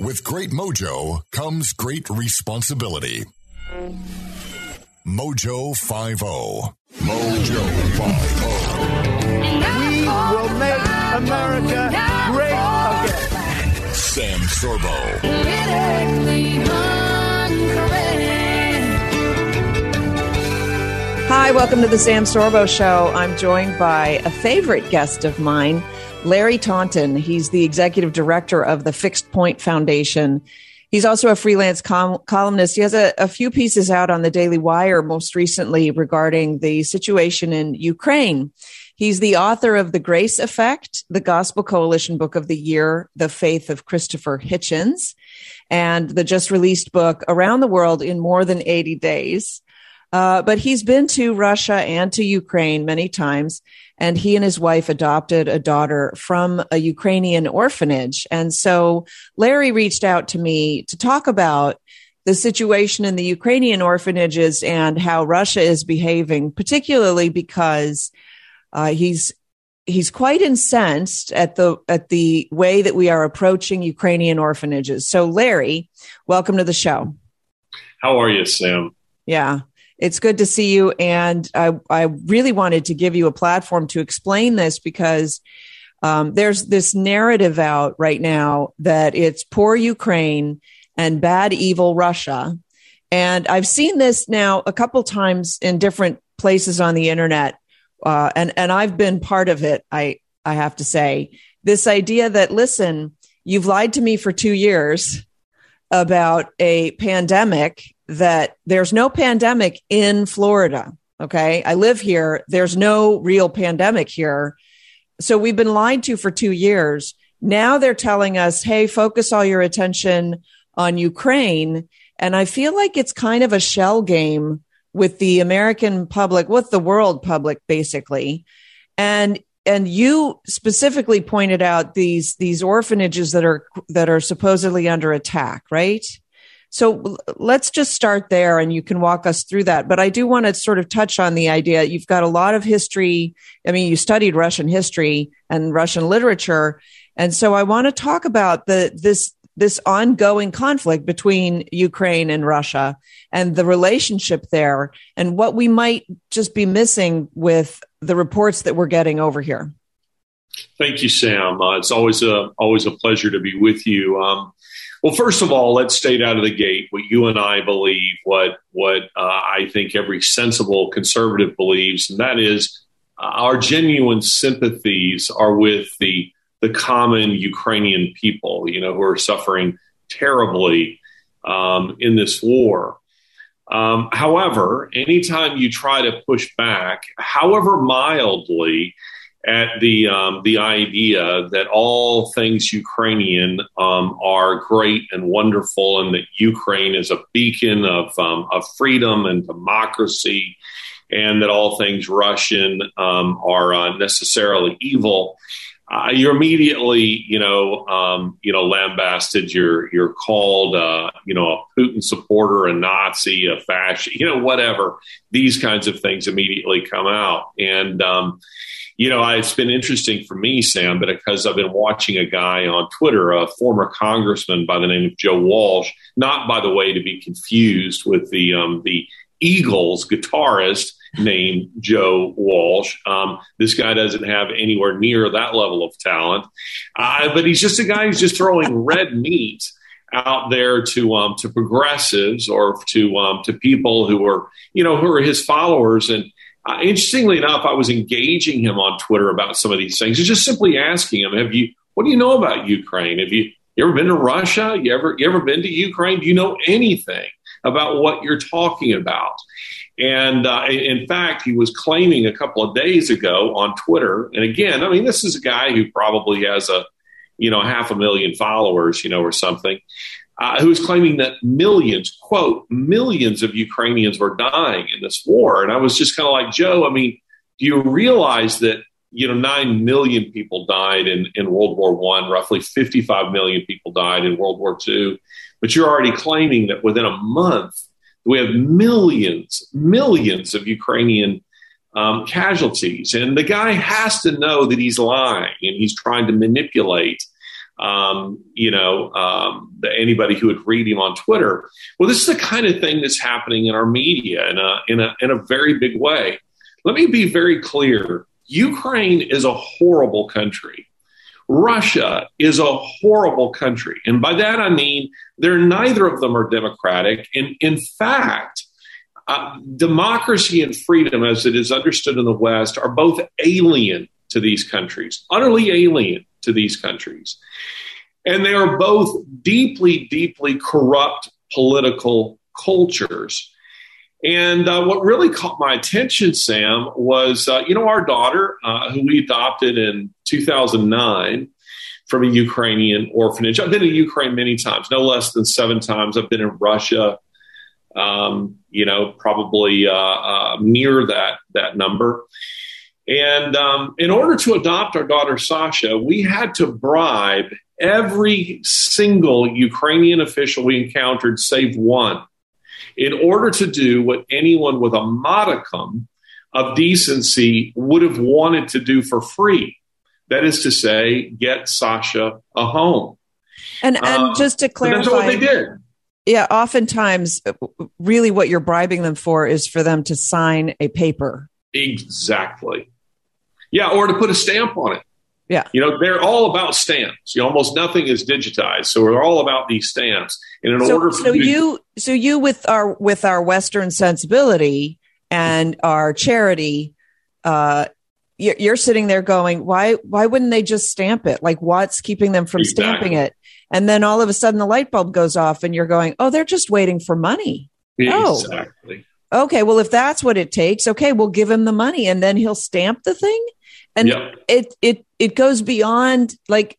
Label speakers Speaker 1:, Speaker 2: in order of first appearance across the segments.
Speaker 1: With great mojo comes great responsibility. Mojo 50. Mojo 50.
Speaker 2: We will make America great again.
Speaker 1: Sam Sorbo.
Speaker 3: Hi, welcome to the Sam Sorbo Show. I'm joined by a favorite guest of mine, Larry Taunton. He's the executive director of the Fixed Point Foundation. He's also a freelance com- columnist. He has a, a few pieces out on the Daily Wire, most recently regarding the situation in Ukraine. He's the author of The Grace Effect, the Gospel Coalition Book of the Year, The Faith of Christopher Hitchens, and the just released book Around the World in More Than 80 Days. Uh, but he's been to Russia and to Ukraine many times, and he and his wife adopted a daughter from a Ukrainian orphanage. And so Larry reached out to me to talk about the situation in the Ukrainian orphanages and how Russia is behaving, particularly because uh, he's he's quite incensed at the at the way that we are approaching Ukrainian orphanages. So, Larry, welcome to the show.
Speaker 4: How are you, Sam?
Speaker 3: Yeah, it's good to see you. And I, I really wanted to give you a platform to explain this because um, there's this narrative out right now that it's poor Ukraine and bad, evil Russia. And I've seen this now a couple times in different places on the internet. Uh, and, and I've been part of it. I, I have to say this idea that, listen, you've lied to me for two years about a pandemic that there's no pandemic in Florida. Okay. I live here. There's no real pandemic here. So we've been lied to for two years. Now they're telling us, hey, focus all your attention on Ukraine. And I feel like it's kind of a shell game with the American public, with the world public, basically. And and you specifically pointed out these these orphanages that are that are supposedly under attack, right? So let's just start there and you can walk us through that. But I do want to sort of touch on the idea you've got a lot of history. I mean, you studied Russian history and Russian literature. And so I want to talk about the, this, this ongoing conflict between Ukraine and Russia and the relationship there and what we might just be missing with the reports that we're getting over here.
Speaker 4: Thank you, Sam. Uh, it's always a always a pleasure to be with you. Um, well, first of all, let's state out of the gate what you and I believe, what what uh, I think every sensible conservative believes, and that is uh, our genuine sympathies are with the the common Ukrainian people, you know, who are suffering terribly um, in this war. Um, however, anytime you try to push back, however mildly, at the um, the idea that all things Ukrainian um, are great and wonderful, and that Ukraine is a beacon of um, of freedom and democracy, and that all things Russian um, are uh, necessarily evil. Uh, you're immediately, you know, um, you know, lambasted. You're you're called, uh, you know, a Putin supporter, a Nazi, a fascist, you know, whatever. These kinds of things immediately come out, and um, you know, it's been interesting for me, Sam, because I've been watching a guy on Twitter, a former congressman by the name of Joe Walsh, not by the way to be confused with the um, the Eagles guitarist named Joe Walsh. Um, this guy doesn't have anywhere near that level of talent, uh, but he's just a guy who's just throwing red meat out there to um, to progressives or to um, to people who are you know who are his followers and uh, interestingly enough, I was engaging him on Twitter about some of these things and just simply asking him, "Have you? What do you know about Ukraine? Have you, you ever been to Russia? You ever you ever been to Ukraine? Do you know anything about what you're talking about?" And uh, in fact, he was claiming a couple of days ago on Twitter, and again, I mean, this is a guy who probably has a you know half a million followers, you know, or something uh, who was claiming that millions, quote, millions of Ukrainians were dying in this war. And I was just kind of like, Joe, I mean, do you realize that, you know, 9 million people died in, in World War One, roughly 55 million people died in World War Two, but you're already claiming that within a month, we have millions, millions of Ukrainian um, casualties. And the guy has to know that he's lying and he's trying to manipulate um, you know, um, anybody who would read him on Twitter. Well, this is the kind of thing that's happening in our media in a, in a, in a very big way. Let me be very clear. Ukraine is a horrible country. Russia is a horrible country. And by that I mean they're neither of them are democratic. And in fact, uh, democracy and freedom, as it is understood in the West, are both alien to these countries, utterly alien to these countries. And they are both deeply, deeply corrupt political cultures. And uh, what really caught my attention, Sam, was uh, you know, our daughter, uh, who we adopted in 2009 from a Ukrainian orphanage. I've been to Ukraine many times, no less than seven times. I've been in Russia, um, you know, probably uh, uh, near that, that number. And um, in order to adopt our daughter Sasha, we had to bribe every single Ukrainian official we encountered, save one, in order to do what anyone with a modicum of decency would have wanted to do for free. That is to say, get Sasha a home.
Speaker 3: And and uh, just to clarify,
Speaker 4: that's what they did.
Speaker 3: Yeah, oftentimes, really, what you're bribing them for is for them to sign a paper.
Speaker 4: Exactly. Yeah, or to put a stamp on it.
Speaker 3: Yeah.
Speaker 4: You know, they're all about stamps. You know, almost nothing is digitized. So we're all about these stamps. And in
Speaker 3: so,
Speaker 4: order
Speaker 3: for so you, you so you with our with our Western sensibility and our charity, uh, you're, you're sitting there going, why why wouldn't they just stamp it? Like what's keeping them from exactly. stamping it? And then all of a sudden the light bulb goes off and you're going, oh, they're just waiting for money.
Speaker 4: Exactly.
Speaker 3: Oh. Okay, well, if that's what it takes, okay, we'll give him the money and then he'll stamp the thing and yep. it it it goes beyond like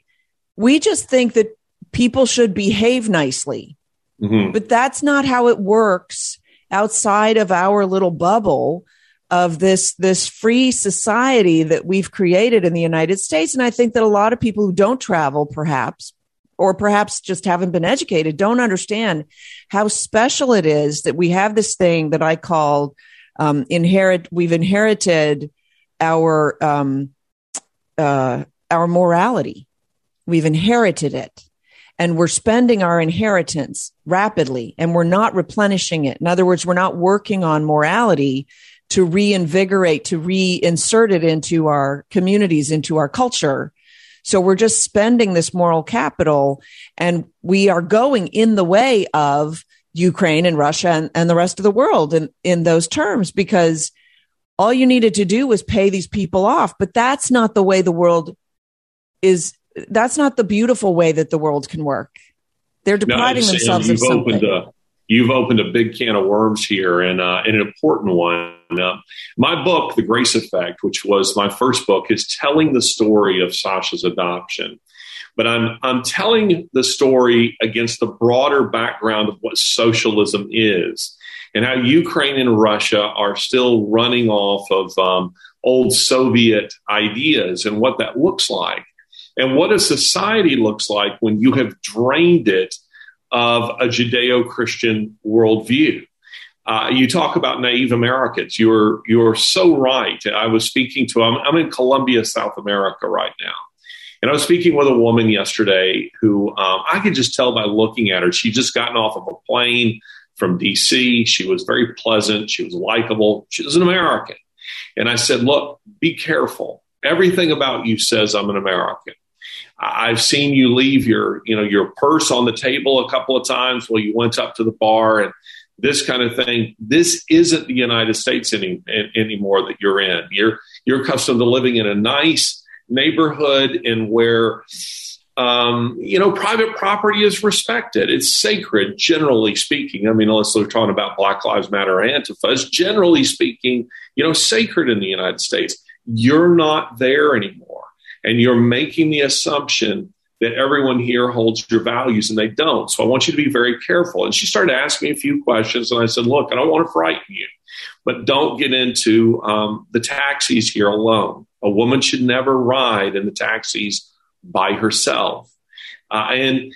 Speaker 3: we just think that people should behave nicely mm-hmm. but that's not how it works outside of our little bubble of this this free society that we've created in the United States and I think that a lot of people who don't travel perhaps or perhaps just haven't been educated don't understand how special it is that we have this thing that I call um, inherit we've inherited our um, uh, our morality. We've inherited it, and we're spending our inheritance rapidly, and we're not replenishing it. In other words, we're not working on morality to reinvigorate, to reinsert it into our communities, into our culture. So we're just spending this moral capital, and we are going in the way of Ukraine and Russia and, and the rest of the world in, in those terms because all you needed to do was pay these people off. But that's not the way the world is. That's not the beautiful way that the world can work. They're depriving no, themselves of something.
Speaker 4: A, you've opened a big can of worms here and, uh, and an important one. Uh, my book, The Grace Effect, which was my first book, is telling the story of Sasha's adoption. But I'm, I'm telling the story against the broader background of what socialism is and how Ukraine and Russia are still running off of um, old Soviet ideas and what that looks like, and what a society looks like when you have drained it of a Judeo Christian worldview. Uh, you talk about naive Americans. You're you're so right. I was speaking to I'm, I'm in Colombia, South America right now, and I was speaking with a woman yesterday who um, I could just tell by looking at her. She just gotten off of a plane from DC. She was very pleasant. She was likable. She was an American. And I said, look, be careful. Everything about you says I'm an American. I've seen you leave your, you know, your purse on the table a couple of times while you went up to the bar and this kind of thing. This isn't the United States any, anymore that you're in. You're you're accustomed to living in a nice neighborhood and where um, you know, private property is respected. It's sacred, generally speaking. I mean, unless they're talking about Black Lives Matter or Antifas, generally speaking, you know, sacred in the United States. You're not there anymore. And you're making the assumption that everyone here holds your values and they don't. So I want you to be very careful. And she started asking me a few questions. And I said, look, I don't want to frighten you, but don't get into um, the taxis here alone. A woman should never ride in the taxis by herself. Uh, and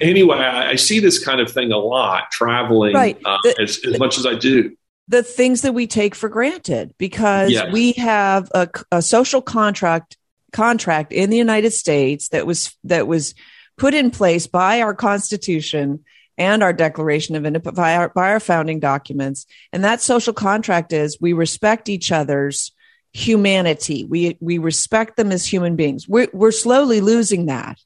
Speaker 4: anyway, I, I, see this kind of thing a lot traveling right. uh, the, as, as much as I do.
Speaker 3: The things that we take for granted because yes. we have a, a social contract contract in the United States that was that was put in place by our Constitution and our Declaration of Independence by our, by our founding documents. And that social contract is we respect each other's humanity. We we respect them as human beings. We're we're slowly losing that.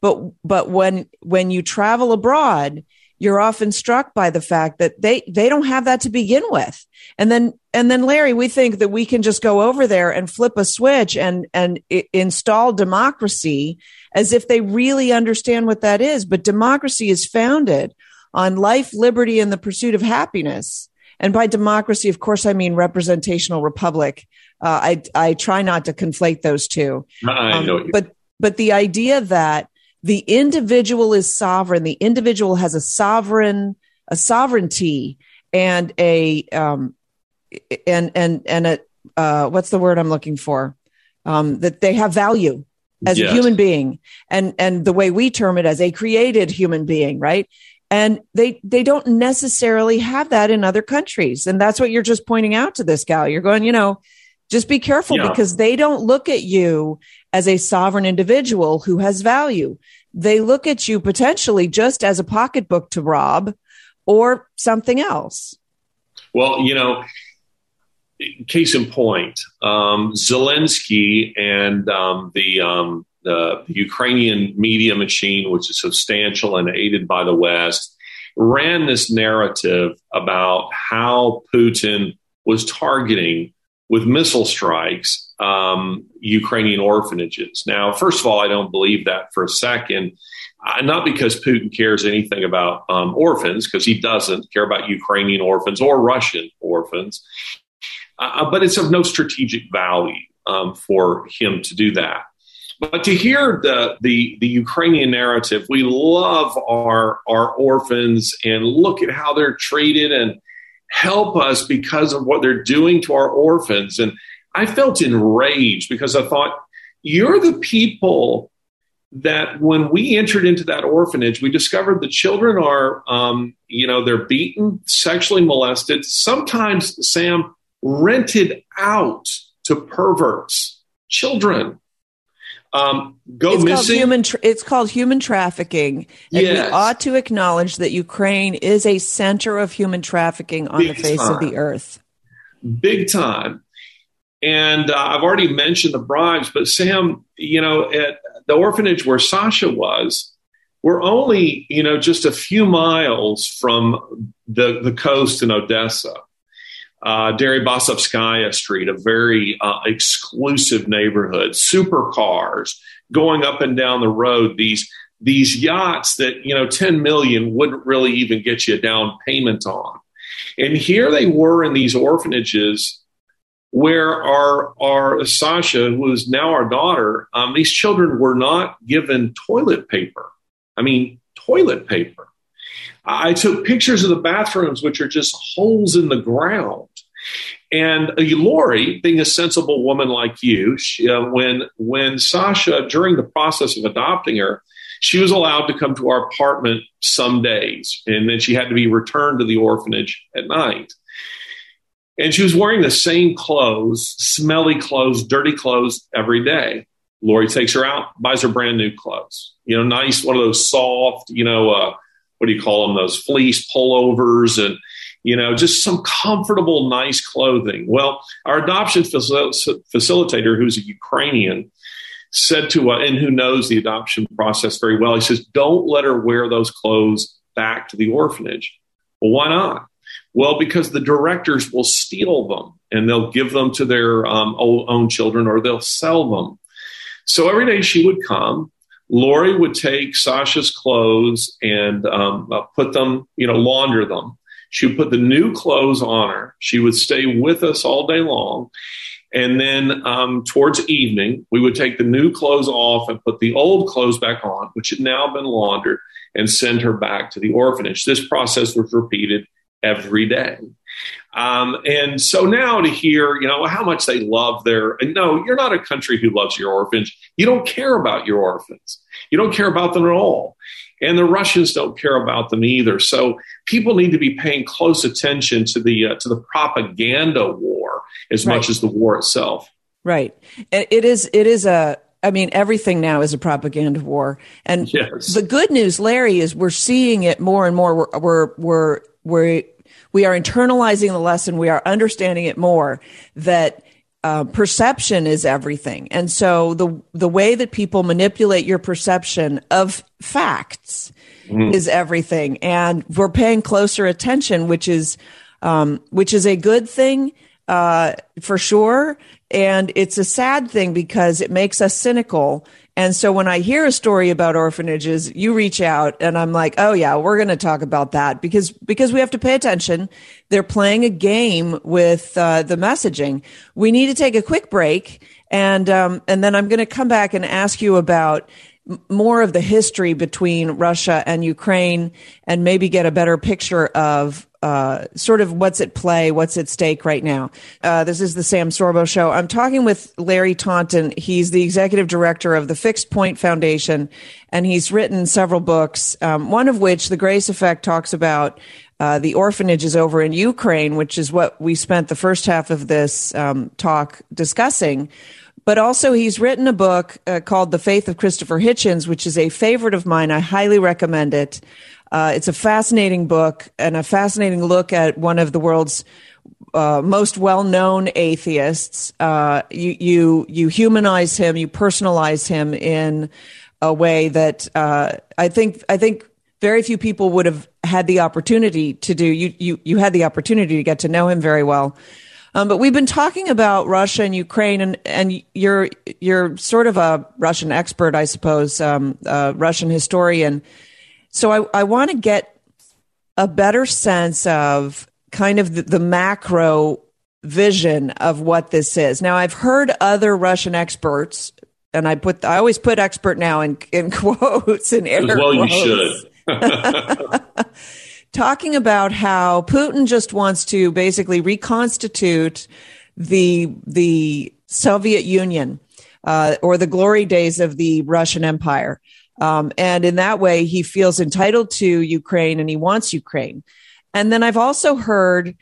Speaker 3: But but when when you travel abroad, you're often struck by the fact that they they don't have that to begin with. And then and then Larry, we think that we can just go over there and flip a switch and and install democracy as if they really understand what that is. But democracy is founded on life, liberty, and the pursuit of happiness. And by democracy, of course, I mean representational republic. Uh, I I try not to conflate those two. Um, but but the idea that the individual is sovereign, the individual has a sovereign a sovereignty and a um and and and a uh, what's the word I'm looking for? Um, that they have value as
Speaker 4: Yes.
Speaker 3: a human being, and and the way we term it as a created human being, right? And they they don't necessarily have that in other countries, and that's what you're just pointing out to this gal. You're going, you know, just be careful
Speaker 4: Yeah.
Speaker 3: because they don't look at you as a sovereign individual who has value. They look at you potentially just as a pocketbook to rob or something else.
Speaker 4: Well, you know, case in point, um, Zelensky and um, the, um, the Ukrainian media machine, which is substantial and aided by the West, ran this narrative about how Putin was targeting with missile strikes um, Ukrainian orphanages. Now, first of all, I don't believe that for a second. Uh, not because Putin cares anything about um, orphans, because he doesn't care about Ukrainian orphans or Russian orphans, uh, but it's of no strategic value um, for him to do that. But to hear the, the the Ukrainian narrative, we love our our orphans and look at how they're treated and help us because of what they're doing to our orphans. And I felt enraged because I thought, you're the people that when we entered into that orphanage, we discovered the children are, um, you know, they're beaten, sexually molested, sometimes, Sam, rented out to perverts, children. Um, go
Speaker 3: it's called
Speaker 4: missing.
Speaker 3: human. Tra- it's called human trafficking, and
Speaker 4: Yes.
Speaker 3: we ought to acknowledge that Ukraine is a center of human trafficking on
Speaker 4: Big
Speaker 3: the face of the earth.
Speaker 4: big time. And uh, I've already mentioned the bribes, but Sam, you know, at the orphanage where Sasha was, we're only, you know, just a few miles from the, the coast in Odessa. Uh, Deribasovskaya Street, a very uh, exclusive neighborhood, supercars going up and down the road, these these yachts that, you know, 10 million wouldn't really even get you a down payment on. And here they were in these orphanages where our, our Sasha, who is now our daughter, um, these children were not given toilet paper. I mean, toilet paper. I took pictures of the bathrooms, which are just holes in the ground. And uh, Lori, being a sensible woman like you, she, uh, when when Sasha, during the process of adopting her, she was allowed to come to our apartment some days, and then she had to be returned to the orphanage at night. And she was wearing the same clothes, smelly clothes, dirty clothes every day. Lori takes her out, buys her brand new clothes. You know, nice, one of those soft, you know, uh, what do you call them? Those fleece pullovers and, you know, just some comfortable, nice clothing. Well, our adoption facil- facilitator, who's a Ukrainian, said to uh, and who knows the adoption process very well. He says, "Don't let her wear those clothes back to the orphanage." Well, why not? Well, because the directors will steal them and they'll give them to their um, own children or they'll sell them. So every day she would come. Lori would take Sasha's clothes and um, uh, put them, you know, launder them. She would put the new clothes on her. She would stay with us all day long. And then um, towards evening, we would take the new clothes off and put the old clothes back on, which had now been laundered, and send her back to the orphanage. This process was repeated every day. Um, and so now to hear, you know, how much they love their, and no, you're not a country who loves your orphans. You don't care about your orphans. You don't care about them at all. And the Russians don't care about them either. So people need to be paying close attention to the uh, to the propaganda war as
Speaker 3: Right.
Speaker 4: much as the war itself.
Speaker 3: Right. It is it is a I mean, everything now is a propaganda war. And
Speaker 4: yes.
Speaker 3: the good news, Larry, is we're seeing it more and more. We're, we're, we're, we're we are internalizing the lesson. We are understanding it more that uh, perception is everything. And so the, the way that people manipulate your perception of facts mm. is everything. And we're paying closer attention, which is, um, which is a good thing, uh, for sure. And it's a sad thing because it makes us cynical. And so when I hear a story about orphanages, you reach out and I'm like, oh yeah, we're going to talk about that because, because we have to pay attention. They're playing a game with uh, the messaging. We need to take a quick break. And, um, and then I'm going to come back and ask you about more of the history between Russia and Ukraine and maybe get a better picture of uh, sort of what's at play, what's at stake right now. Uh, this is the Sam Sorbo Show. I'm talking with Larry Taunton. He's the executive director of the Fixed Point Foundation, and he's written several books, um, one of which, The Grace Effect, talks about uh, the orphanages over in Ukraine, which is what we spent the first half of this um, talk discussing. But also, he's written a book uh, called The Faith of Christopher Hitchens, which is a favorite of mine. I highly recommend it. Uh, it's a fascinating book and a fascinating look at one of the world's uh, most well-known atheists. Uh, you you you humanize him, you personalize him in a way that uh, I think I think very few people would have had the opportunity to do. You you you had the opportunity to get to know him very well. Um, but we've been talking about Russia and Ukraine, and, and you're you're sort of a Russian expert, I suppose, um, Russian historian. So I, I want to get a better sense of kind of the, the macro vision of what this is. Now, I've heard other Russian experts, and I put I always put expert now in, in quotes and air
Speaker 4: well,
Speaker 3: quotes.
Speaker 4: you should.
Speaker 3: talking about how Putin just wants to basically reconstitute the the Soviet Union uh, or the glory days of the Russian Empire. Um, and in that way, he feels entitled to Ukraine and he wants Ukraine. And then I've also heard,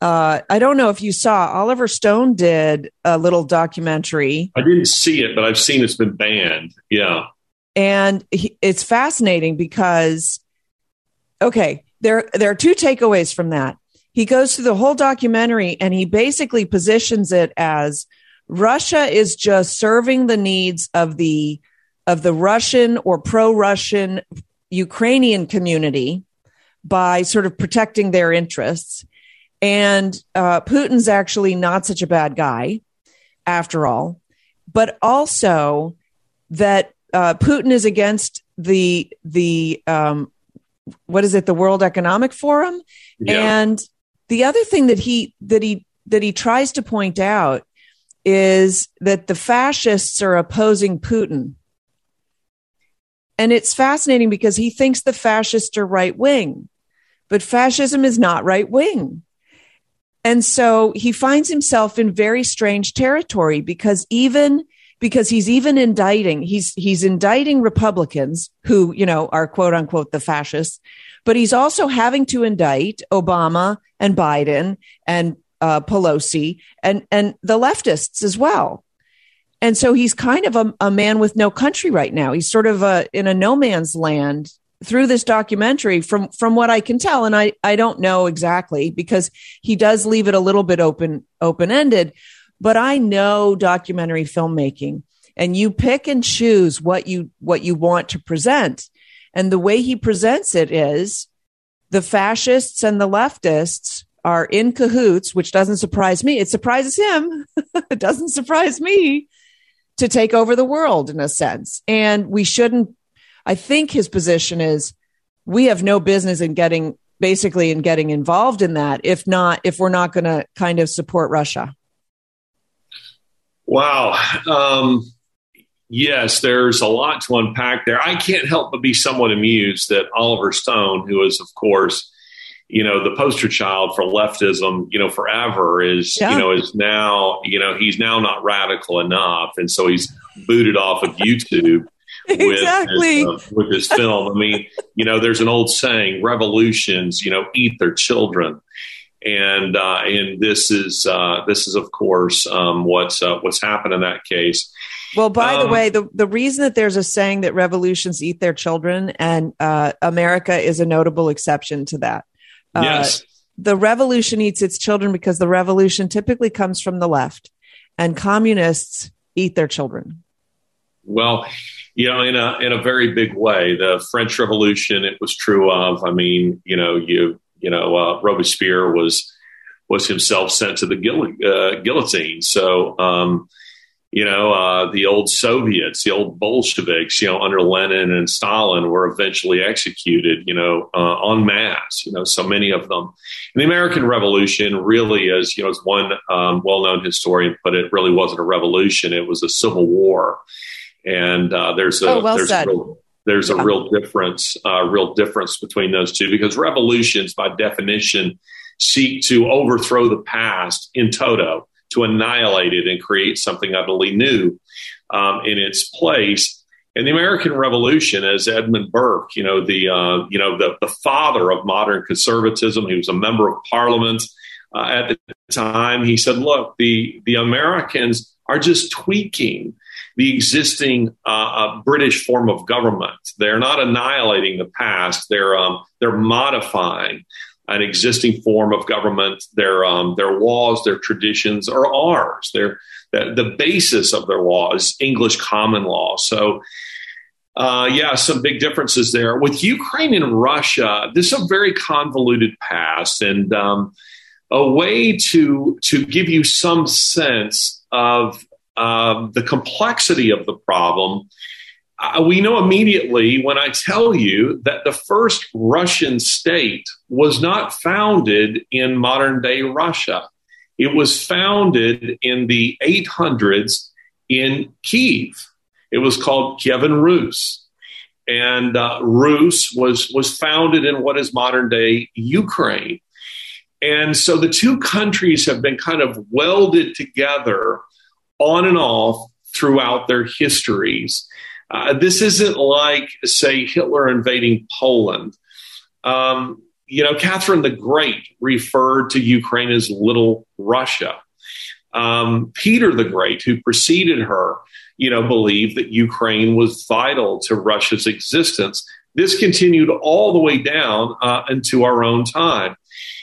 Speaker 3: uh, I don't know if you saw, Oliver Stone did a little documentary.
Speaker 4: I didn't see it, but I've seen it's been banned. Yeah.
Speaker 3: And he, it's fascinating because, okay, there, there are two takeaways from that. He goes through the whole documentary and he basically positions it as Russia is just serving the needs of the of the Russian or pro Russian Ukrainian community by sort of protecting their interests. And uh, Putin's actually not such a bad guy, after all, but also that uh, Putin is against the the um, what is it, the World Economic Forum, yeah. and the other thing that he that he that he tries to point out is that the fascists are opposing Putin and it's fascinating because he thinks the fascists are right wing, but fascism is not right wing. And so he finds himself in very strange territory because even because he's even indicting he's he's indicting Republicans who, you know, are quote unquote the fascists, but he's also having to indict Obama and Biden and uh, Pelosi and and the leftists as well. And so he's kind of a, a man with no country right now. He's sort of a, in a no man's land through this documentary from from what I can tell and I I don't know exactly because he does leave it a little bit open open ended but I know documentary filmmaking and you pick and choose what you what you want to present. And the way he presents it is the fascists and the leftists are in cahoots which doesn't surprise me. It surprises him. It doesn't surprise me to take over the world in a sense. And we shouldn't, I think his position is we have no business in getting basically in getting involved in that if not if we're not going to kind of support russia
Speaker 4: wow. Um, yes there's a lot to unpack there. I can't help but be somewhat amused that oliver stone who is of course you know the poster child for leftism you know forever is yeah. you know is now you know he's now not radical enough. And so he's booted off of youtube with
Speaker 3: exactly.
Speaker 4: his, uh, with his film. I mean you know there's an old saying revolutions you know eat their children and uh, and this is uh, this is of course um, what's uh, what's happened in that case
Speaker 3: Well, by um, the way, the, the reason that there's a saying that revolutions eat their children, and uh, America is a notable exception to that.
Speaker 4: Uh, yes.
Speaker 3: The revolution eats its children because the revolution typically comes from the left, and communists eat their children.
Speaker 4: Well, you know, in a in a very big way, the French Revolution it was true of. I mean, you know, you you know, uh, Robespierre was was himself sent to the uh, guillotine. So, um, you know, uh, the old Soviets, the old Bolsheviks, you know, under Lenin and Stalin were eventually executed, you know, uh, en masse, you know, so many of them. And the American Revolution really is, you know, as one um, well known historian put it, really wasn't a revolution, it was a civil war. And uh, there's a,
Speaker 3: oh, well
Speaker 4: there's
Speaker 3: said.
Speaker 4: a real, there's yeah. a real difference, uh, real difference between those two because revolutions, by definition, seek to overthrow the past in toto, to annihilate it and create something utterly new um, in its place. And the American Revolution, as Edmund Burke, you know, the uh, you know the, the father of modern conservatism, he was a member of Parliament uh, at the time. He said, "Look, the the Americans are just tweaking the existing uh, uh, British form of government. They're not annihilating the past. They're um, they're modifying an existing form of government. Their um, their laws, their traditions are ours. Their the, the basis of their law is English common law. So. Uh, yeah, some big differences there. With Ukraine and Russia, this is a very convoluted past, and um, a way to to give you some sense of uh, the complexity of the problem uh, we know immediately when I tell you that the first Russian state was not founded in modern day Russia. It was founded in the 800s in Kiev. It was called Kievan Rus. And uh, Rus was, was founded in what is modern day Ukraine. And so the two countries have been kind of welded together on and off throughout their histories. Uh, this isn't like, say, Hitler invading Poland. Um, you know, Catherine the Great referred to Ukraine as Little Russia. Um, Peter the Great, who preceded her, you know, believed that Ukraine was vital to Russia's existence. This continued all the way down uh, into our own time.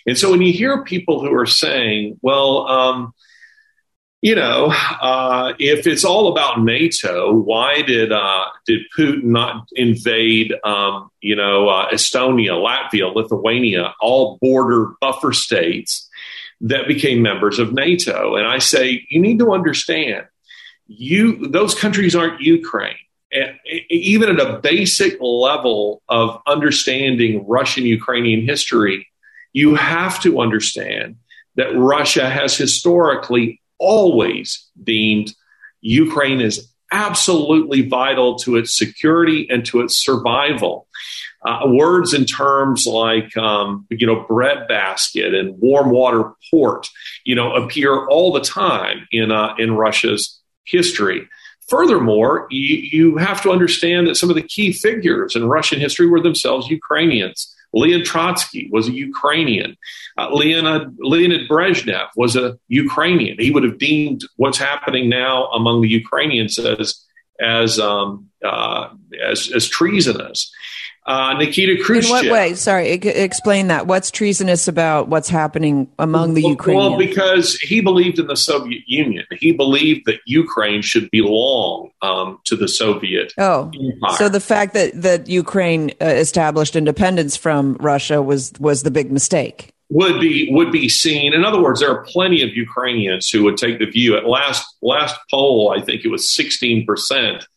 Speaker 4: And so when you hear people who are saying, well, um, you know, uh, if it's all about NATO, why did uh, did Putin not invade, um, you know, uh, Estonia, Latvia, Lithuania, all border buffer states that became members of NATO? And I say you need to understand, you those countries aren't Ukraine. And even at a basic level of understanding Russian Ukrainian history, you have to understand that Russia has historically always deemed Ukraine is absolutely vital to its security and to its survival. Uh, words and terms like, um, you know, breadbasket and warm water port, you know, appear all the time in uh, in Russia's history. Furthermore, you, you have to understand that some of the key figures in Russian history were themselves Ukrainians. Leon Trotsky was a Ukrainian. Uh, Leonid, Leonid Brezhnev was a Ukrainian. He would have deemed what's happening now among the Ukrainians as as um, uh, as, as treasonous. Uh, Nikita Khrushchev.
Speaker 3: In what way? Sorry, explain that. What's treasonous about what's happening among the
Speaker 4: well,
Speaker 3: Ukrainians?
Speaker 4: Well, because he believed in the Soviet Union. He believed that Ukraine should belong um, to the Soviet.
Speaker 3: Oh, Empire. so the fact that that Ukraine uh, established independence from Russia was was the big mistake.
Speaker 4: Would be would be seen. In other words, there are plenty of Ukrainians who would take the view. At last last poll, I think it was sixteen percent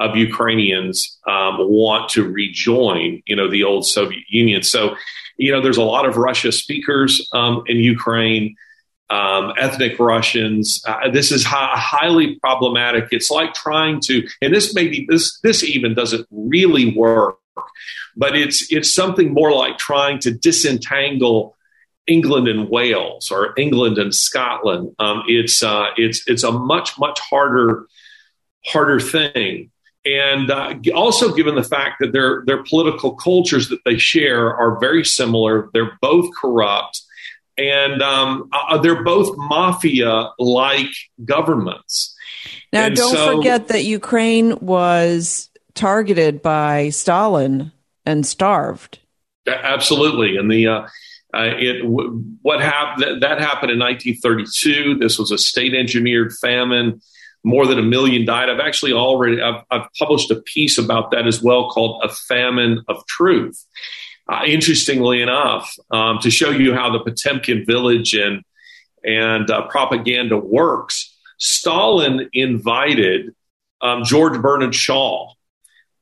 Speaker 4: of Ukrainians um, want to rejoin, you know, the old Soviet Union. So, you know, there's a lot of Russia speakers um, in Ukraine, um, ethnic Russians. Uh, this is hi- highly problematic. It's like trying to, and this maybe this this even doesn't really work, but it's it's something more like trying to disentangle. England and Wales or England and Scotland. Um, it's uh, it's it's a much much harder harder thing. And uh, also, given the fact that their their political cultures that they share are very similar, they're both corrupt, and um, uh, they're both mafia like governments.
Speaker 3: Now, and don't so, forget that Ukraine was targeted by Stalin and starved.
Speaker 4: Absolutely, and the uh, uh, it what happened that happened in 1932. This was a state engineered famine. More than a million died. I've actually already I've, I've published a piece about that as well called "A Famine of Truth." Uh, interestingly enough, um, to show you how the Potemkin village and and uh, propaganda works, Stalin invited um, George Bernard Shaw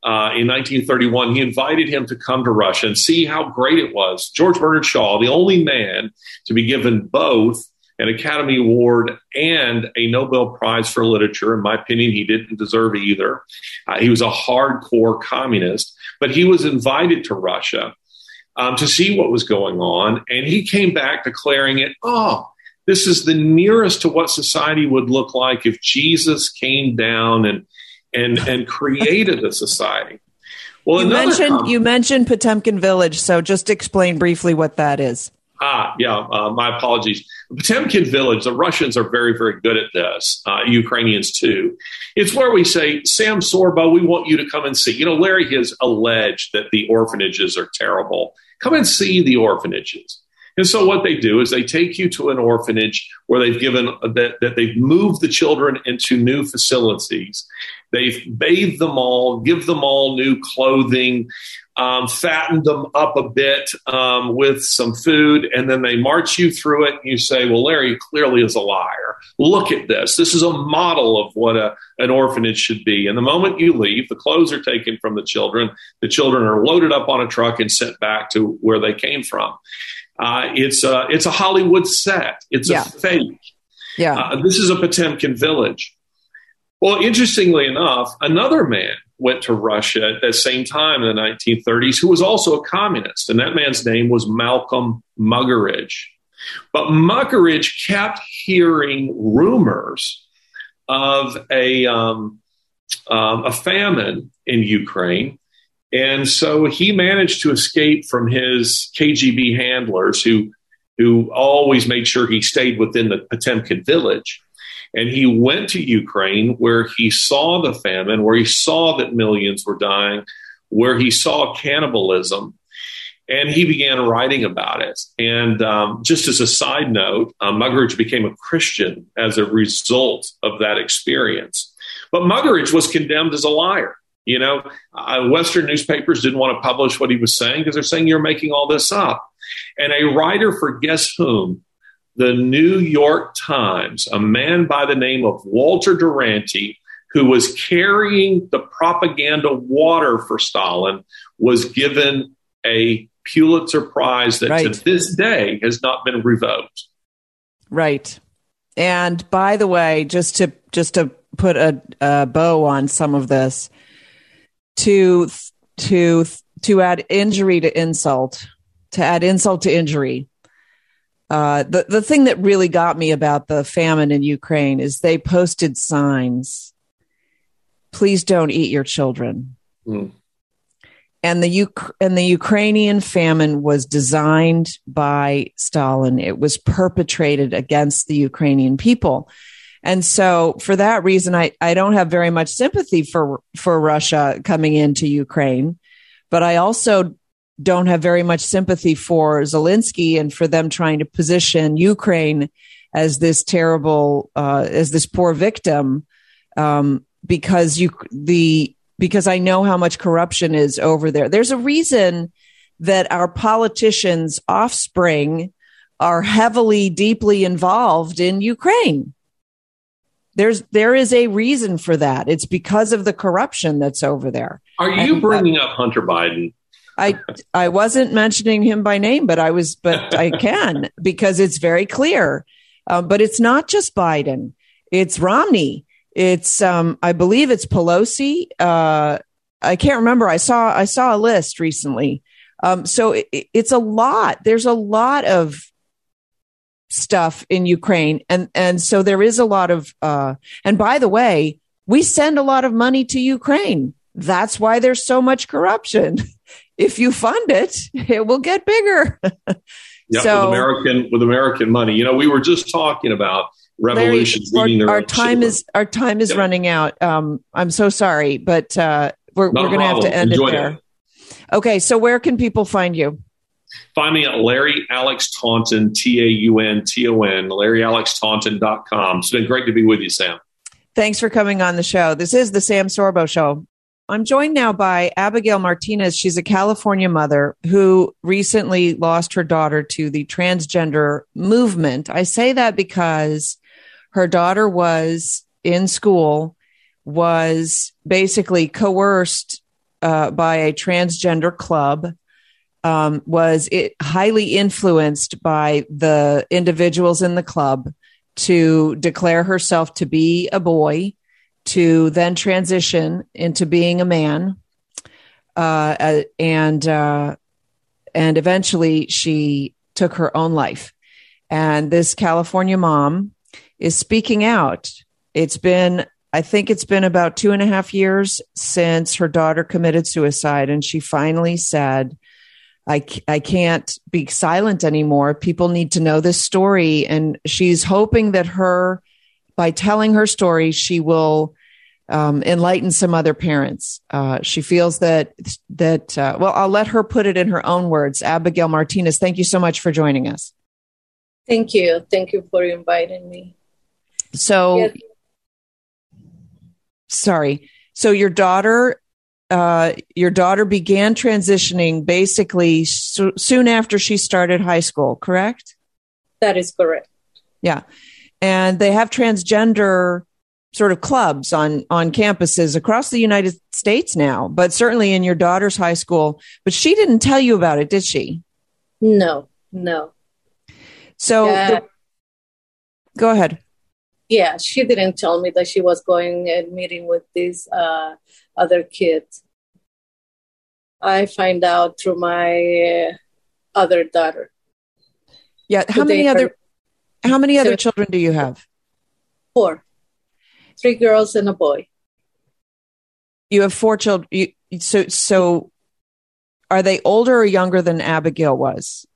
Speaker 4: uh, in 1931. He invited him to come to Russia and see how great it was. George Bernard Shaw, the only man to be given both an Academy Award and a Nobel Prize for Literature. In my opinion, he didn't deserve either. Uh, he was a hardcore communist, but he was invited to Russia um, to see what was going on. And he came back declaring it, oh, this is the nearest to what society would look like if Jesus came down and and and created a society.
Speaker 3: Well, you mentioned you mentioned Potemkin Village, so just explain briefly what that is.
Speaker 4: Ah, yeah. Uh, my apologies. Potemkin Village. The Russians are very, very good at this. Uh, Ukrainians too. It's where we say, Sam Sorbo, we want you to come and see. You know, Larry has alleged that the orphanages are terrible. Come and see the orphanages. And so what they do is they take you to an orphanage where they've given that, that they've moved the children into new facilities. They've bathed them all, give them all new clothing, um, fattened them up a bit um, with some food, and then they march you through it. And you say, "Well, Larry clearly is a liar. Look at this. This is a model of what a, an orphanage should be." And the moment you leave, the clothes are taken from the children. The children are loaded up on a truck and sent back to where they came from. Uh, it's a it's a Hollywood set. It's yeah. a fake.
Speaker 3: Yeah.
Speaker 4: Uh, this is a Potemkin village. Well, interestingly enough, another man went to Russia at the same time in the 1930s who was also a communist, and that man's name was Malcolm Muggeridge. But Muggeridge kept hearing rumors of a um, um, a famine in Ukraine, and so he managed to escape from his KGB handlers who who always made sure he stayed within the Potemkin village. And he went to Ukraine where he saw the famine, where he saw that millions were dying, where he saw cannibalism. And he began writing about it. And um, just as a side note, uh, Muggeridge became a Christian as a result of that experience. But Muggeridge was condemned as a liar. You know, uh, Western newspapers didn't want to publish what he was saying because they're saying you're making all this up. And a writer for guess whom? The New York Times, a man by the name of Walter Duranty, who was carrying the propaganda water for Stalin, was given a Pulitzer Prize that right. to this day has not been revoked.
Speaker 3: Right. And by the way, just to just to put a, a bow on some of this, to to to add injury to insult, to add insult to injury. Uh, the the thing that really got me about the famine in Ukraine is they posted signs. Please don't eat your children. Mm. And the Uk- and the Ukrainian famine was designed by Stalin. It was perpetrated against the Ukrainian people. And so for that reason, I, I don't have very much sympathy for, for Russia coming into Ukraine, but I also don't have very much sympathy for Zelensky and for them trying to position Ukraine as this terrible, uh, as this poor victim, um, because you, the, because I know how much corruption is over there. There's a reason that our politicians' offspring are heavily, deeply involved in Ukraine there's there is a reason for that. It's because of the corruption that's over there.
Speaker 4: Are you and, bringing uh, up Hunter Biden?
Speaker 3: I I wasn't mentioning him by name, but I was, but I can because it's very clear. Um, but it's not just Biden; it's Romney. It's um, I believe it's Pelosi. Uh, I can't remember. I saw I saw a list recently. Um, so it, it's a lot. There's a lot of stuff in Ukraine. And, and so there is a lot of, uh, and by the way, we send a lot of money to Ukraine. That's why there's so much corruption. if you fund it, it will get bigger.
Speaker 4: yeah, so, with American with American money. You know, we were just talking about revolutions
Speaker 3: Larry, our, our time is our time is running out. Um, I'm so sorry, but uh, we're, we're going to have to end Enjoy it there. That. Okay, so where can people find you?
Speaker 4: Find me at Larry Alex Taunton, T A U N T O N, LarryAlexTaunton.com. It's been great to be with you, Sam.
Speaker 3: Thanks for coming on the show. This is the Sam Sorbo Show. I'm joined now by Abigail Martinez. She's a California mother who recently lost her daughter to the transgender movement. I say that because her daughter was in school, was basically coerced uh, by a transgender club, um, was it highly influenced by the individuals in the club to declare herself to be a boy to then transition into being a man. Uh, uh, and uh, and eventually she took her own life. And this California mom is speaking out. It's been, I think it's been about two and a half years since her daughter committed suicide. And she finally said, I, I can't be silent anymore. People need to know this story. And she's hoping that her, by telling her story, she will um, enlighten some other parents. Uh, she feels that that uh, well, I'll let her put it in her own words. Abigail Martinez, thank you so much for joining us.
Speaker 5: Thank you, thank you for inviting me.
Speaker 3: So, yes. sorry. So your daughter, uh, your daughter began transitioning basically so, soon after she started high school, correct?
Speaker 5: That is correct.
Speaker 3: Yeah, and they have transgender sort of clubs on on campuses across the United States now, but certainly in your daughter's high school. But she didn't tell you about it, did she?
Speaker 5: No, no.
Speaker 3: So the, go ahead.
Speaker 5: Yeah, she didn't tell me that she was going and meeting with these uh, other kids. I find out through my uh, other daughter.
Speaker 3: Yeah, how many other how many other children do you have?
Speaker 5: Four three girls and a boy.
Speaker 3: You have four children. You, so, so are they older or younger than Abigail was?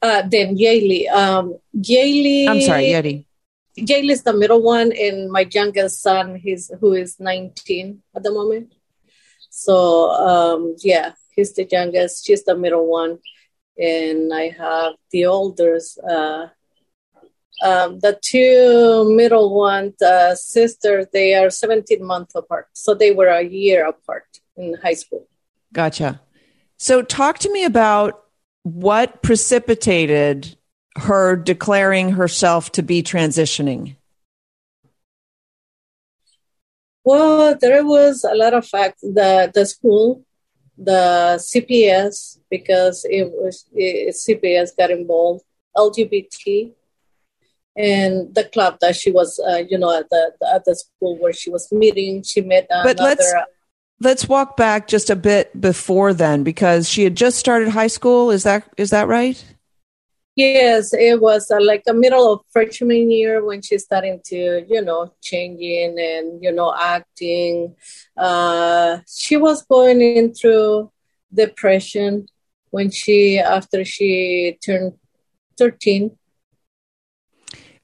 Speaker 5: Uh, then Yaeli. Um, Yaeli.
Speaker 3: I'm sorry, Yeti.
Speaker 5: Yaeli is the middle one, and my youngest son, he's who is 19 at the moment. So um, yeah, he's the youngest. She's the middle one, and I have the oldest. Uh, um, the two middle ones, uh, sisters, they are 17 months apart. So they were a year apart in high school.
Speaker 3: Gotcha. So talk to me about what precipitated her declaring herself to be transitioning.
Speaker 5: Well, there was a lot of facts. The the school, the CPS, because it was it, CPS got involved, LGBT and the club that she was, uh, you know, at the, the, at the school where she was meeting. She met another. But let's
Speaker 3: let's walk back just a bit before then, because she had just started high school. Is that is that right?
Speaker 5: Yes, it was uh, like a middle of freshman year when she started to, you know, changing and you know acting. Uh, she was going in through depression when she after she turned thirteen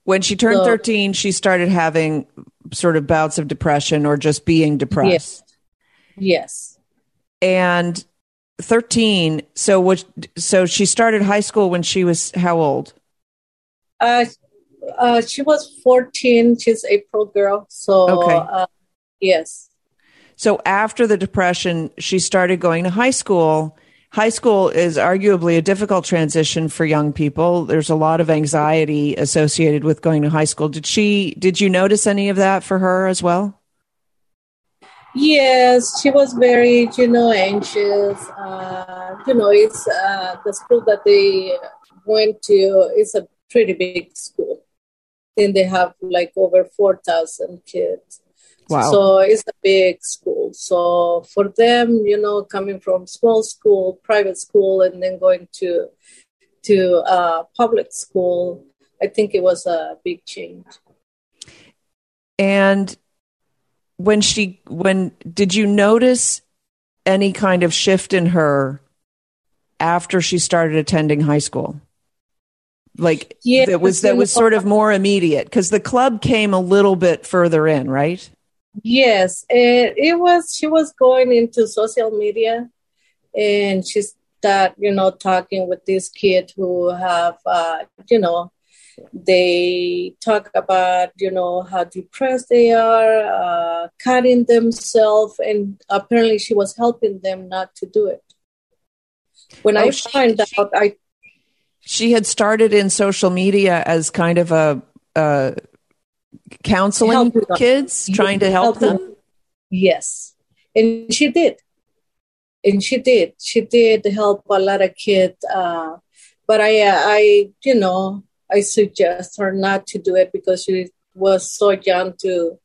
Speaker 3: when she turned so, 13, she started having sort of bouts of depression or just being depressed.
Speaker 5: Yes. yes.
Speaker 3: And 13, so what so she started high school when she was how old?
Speaker 5: Uh, uh she was 14. She's April girl. So okay. Uh, yes.
Speaker 3: So after the depression, she started going to high school high school is arguably a difficult transition for young people. There's a lot of anxiety associated with going to high school. Did she did you notice any of that for her as well?
Speaker 5: Yes, she was very, you know, anxious. Uh, you know, it's uh, the school that they went to is a pretty big school. Then they have like over 4,000 kids. Wow. So it's a big school. So for them, you know, coming from small school, private school, and then going to to uh, public school, I think it was a big change.
Speaker 3: And when she when did you notice any kind of shift in her after she started attending high school? like
Speaker 5: Yeah,
Speaker 3: that was that was sort of more immediate because the club came a little bit further in, right?
Speaker 5: Yes, and it was. She was going into social media, and she started, you know, talking with this kid who have, uh, you know, they talk about, you know, how depressed they are, uh, cutting themselves, and apparently she was helping them not to do it. When
Speaker 3: Oh,
Speaker 5: I
Speaker 3: she-
Speaker 5: find
Speaker 3: she-
Speaker 5: out, I
Speaker 3: She had started in social media as kind of a, uh counseling
Speaker 5: them.
Speaker 3: kids, trying to help them.
Speaker 5: Yes, and she did, and she did. She did help a lot of kids. Uh, but I, I, you know, I suggest her not to do it because she was so young to,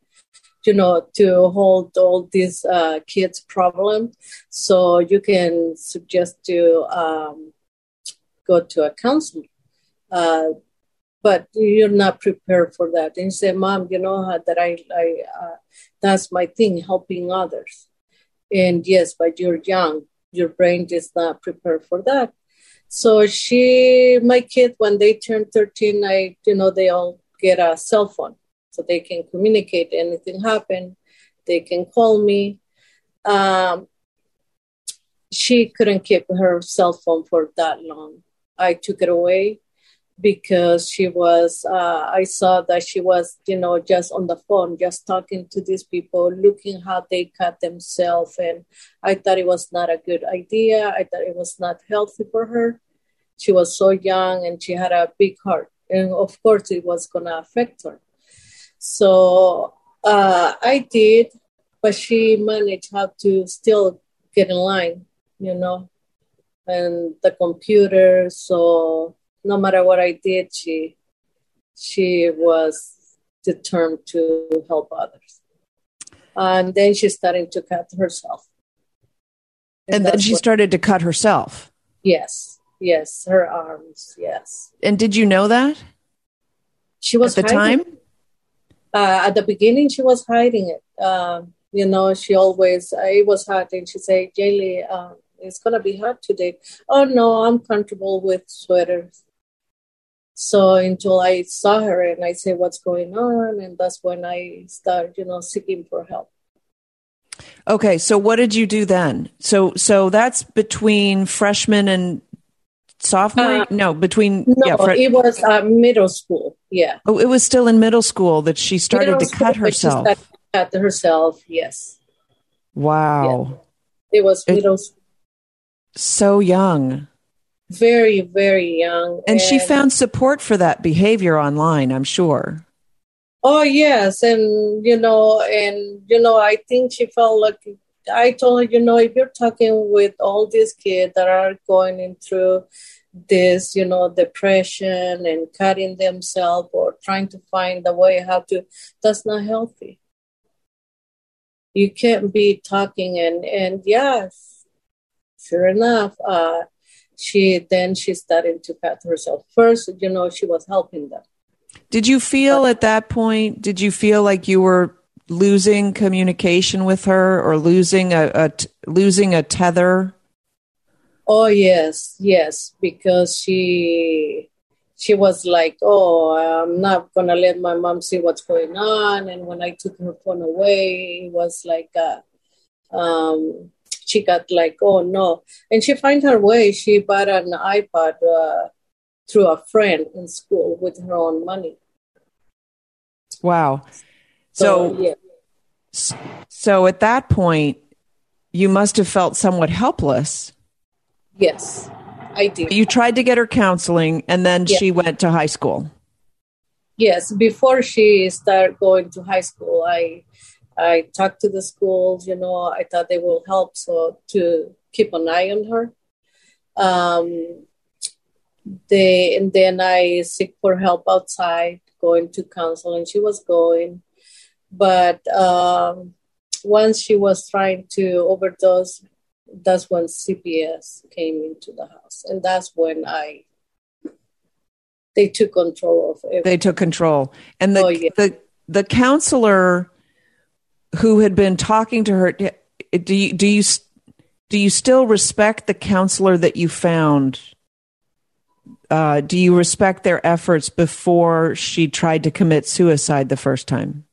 Speaker 5: you know, to hold all these uh, kids' problems. So you can suggest to um, go to a counselor. Uh, but you're not prepared for that. And you say, Mom, you know that I, I uh, that's my thing, helping others. And yes, but you're young, your brain is not prepared for that. So she, my kid, when they turn 13, I, you know, they all get a cell phone so they can communicate. Anything happen, they can call me. Um, she couldn't keep her cell phone for that long. I took it away because she was uh, i saw that she was you know just on the phone just talking to these people looking how they cut themselves. And i thought it was not a good idea. I thought it was not healthy for her. She was so young and she had a big heart. And of course it was going to affect her. So uh, i did but she managed how to still get in line you know and the computer. So no matter what I did, she she was determined to help others. And then she started to cut herself.
Speaker 3: And then she started to cut herself.
Speaker 5: yes, yes, her arms, yes.
Speaker 3: And did you know that
Speaker 5: She was
Speaker 3: at the
Speaker 5: hiding-
Speaker 3: time?
Speaker 5: Uh, at the beginning, she was hiding it. Um, you know, she always uh, it was hot, and she said, "Jaylee, um, it's gonna be hot today." Oh no, I'm comfortable with sweaters. So until I saw her and I said, "What's going on?" and that's when I started, you know, seeking for help.
Speaker 3: Okay, so what did you do then? So so that's between freshman and sophomore?
Speaker 5: Uh,
Speaker 3: no, between
Speaker 5: No,
Speaker 3: yeah. fre-
Speaker 5: it was uh, middle school. Yeah,
Speaker 3: oh, it was still in middle school that she started
Speaker 5: Middle
Speaker 3: to cut herself.
Speaker 5: to cut herself. Yes,
Speaker 3: Wow,
Speaker 5: it was
Speaker 3: It-
Speaker 5: middle, school.
Speaker 3: so young.
Speaker 5: Very very young,
Speaker 3: And she found support for that behavior online, I'm sure.
Speaker 5: Oh yes, and you know, and you know, I think she felt like I told her, you know, if you're talking with all these kids that are going in through this, you know, depression and cutting themselves or trying to find a way how to, that's not healthy. You can't be talking and and yes, sure enough, uh, she then she started to cut herself. First, you know, she was helping them.
Speaker 3: Did you feel at that point, did you feel like you were losing communication with her or losing a, a t- losing a tether?
Speaker 5: Oh yes, yes, because she she was like, "Oh, I'm not gonna let my mom see what's going on." And when I took her phone away, it was like, uh, um, she got like, "Oh no!" And she find her way. She bought an iPad uh, through a friend in school with her own money.
Speaker 3: Wow. So
Speaker 5: yeah,
Speaker 3: so at that point you must have felt somewhat helpless.
Speaker 5: yes, I did.
Speaker 3: You tried to get her counseling and then she went to high school.
Speaker 5: Yes, before she started going to high school, I I talked to the schools. You know, I thought they will help so to keep an eye on her. Um, they and then I seek for help outside, going to counseling. She was going, but um, once she was trying to overdose, that's when CPS came into the house, and that's when I they took control of everything.
Speaker 3: They took control. And the
Speaker 5: Oh, yeah.
Speaker 3: the the counselor who had been talking to her do you do you do you still respect the counselor that you found uh, do you respect their efforts before she tried to commit suicide the first time?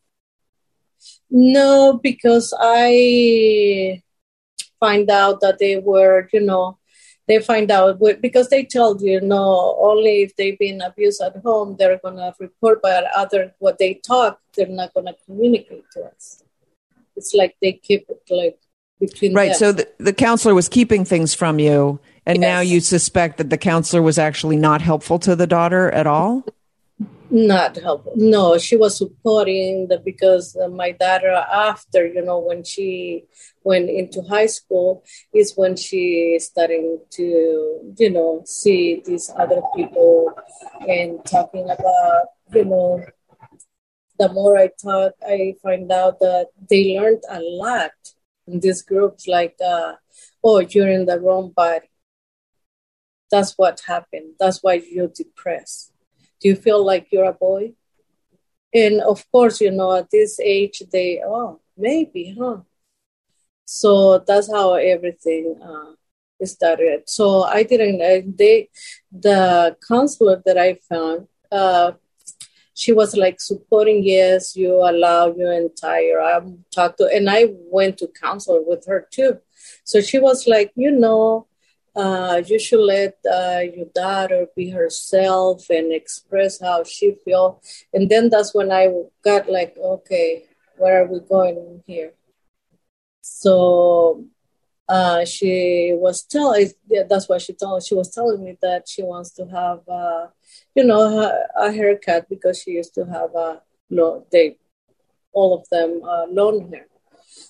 Speaker 5: No, because I find out that they were, you know, they find out because they told you, no, only if they've been abused at home, they're going to report, but other what they talk, they're not going to communicate to us. It's like they keep it like between
Speaker 3: right.
Speaker 5: Them.
Speaker 3: So the, the counselor was keeping things from you, and yes. now you suspect that the counselor was actually not helpful to the daughter at all
Speaker 5: not helpful no she was supporting the because uh, my daughter after you know when she went into high school is when she starting to you know see these other people and talking about you know the more i talk i find out that they learned a lot in these groups like uh, oh you're in the wrong body that's what happened that's why you're depressed do you feel like you're a boy? And of course, you know, at this age, they, oh, maybe, huh? So that's how everything uh, started. So I didn't, uh, they, the counselor that I found, uh, she was like supporting, yes, you allow your entire, I talked to, and I went to counsel with her too. So she was like, you know, uh, you should let uh, your daughter be herself and express how she feels. And then that's when I got like, okay, where are we going here? So uh, she was telling, that's what she told. She was telling me that she wants to have, uh, you know, a, haircut because she used to have a long, they, all of them uh, long hair.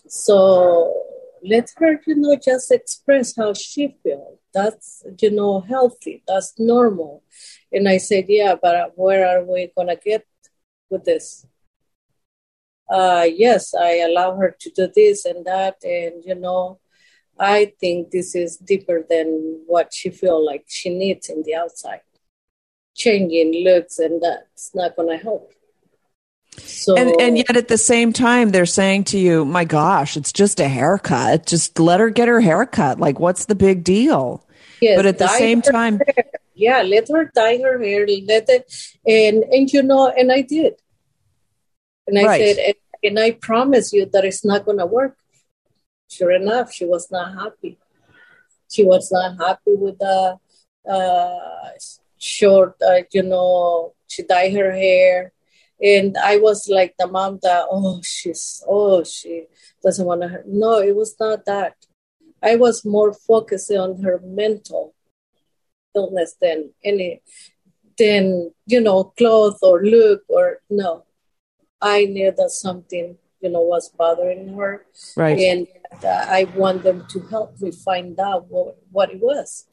Speaker 5: So let her, you know, just express how she feels. That's, you know, healthy. That's normal. And I said, yeah, but where are we going to get with this? Uh, yes, I allow her to do this and that. And, you know, I think this is deeper than what she feel like she needs in the outside. Changing looks and that's not going to help.
Speaker 3: So, and, and yet at the same time, they're saying to you, my gosh, it's just a haircut. Just let her get her haircut. Like, what's the big deal? Yes, but at the same time,
Speaker 5: hair. yeah, let her dye her hair. Let it, and, and you know, and I did. And I right. said, and, and I promise you that it's not going to work. Sure enough, she was not happy. She was not happy with the uh, short, uh, you know, she dyed her hair. And I was like the mom that oh she's oh she doesn't want to no it was not that. I was more focusing on her mental illness than any than you know clothes or look or no. I knew that something you know was bothering her.
Speaker 3: Right.
Speaker 5: And uh, I want them to help me find out what what it was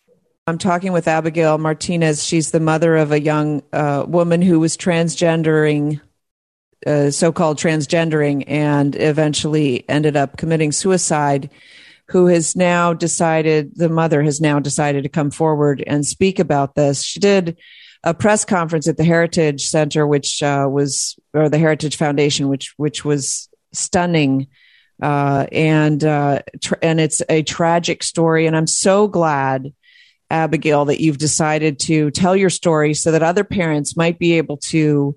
Speaker 3: I'm talking with Abigail Martinez. She's the mother of a young uh, woman who was transgendering, uh, so called transgendering, and eventually ended up committing suicide. Who has now decided, the mother has now decided to come forward and speak about this. She did a press conference at the Heritage Center, which uh, was, or the Heritage Foundation, which which was stunning. Uh, and uh, tra- and it's a tragic story, and I'm so glad Abigail, that you've decided to tell your story so that other parents might be able to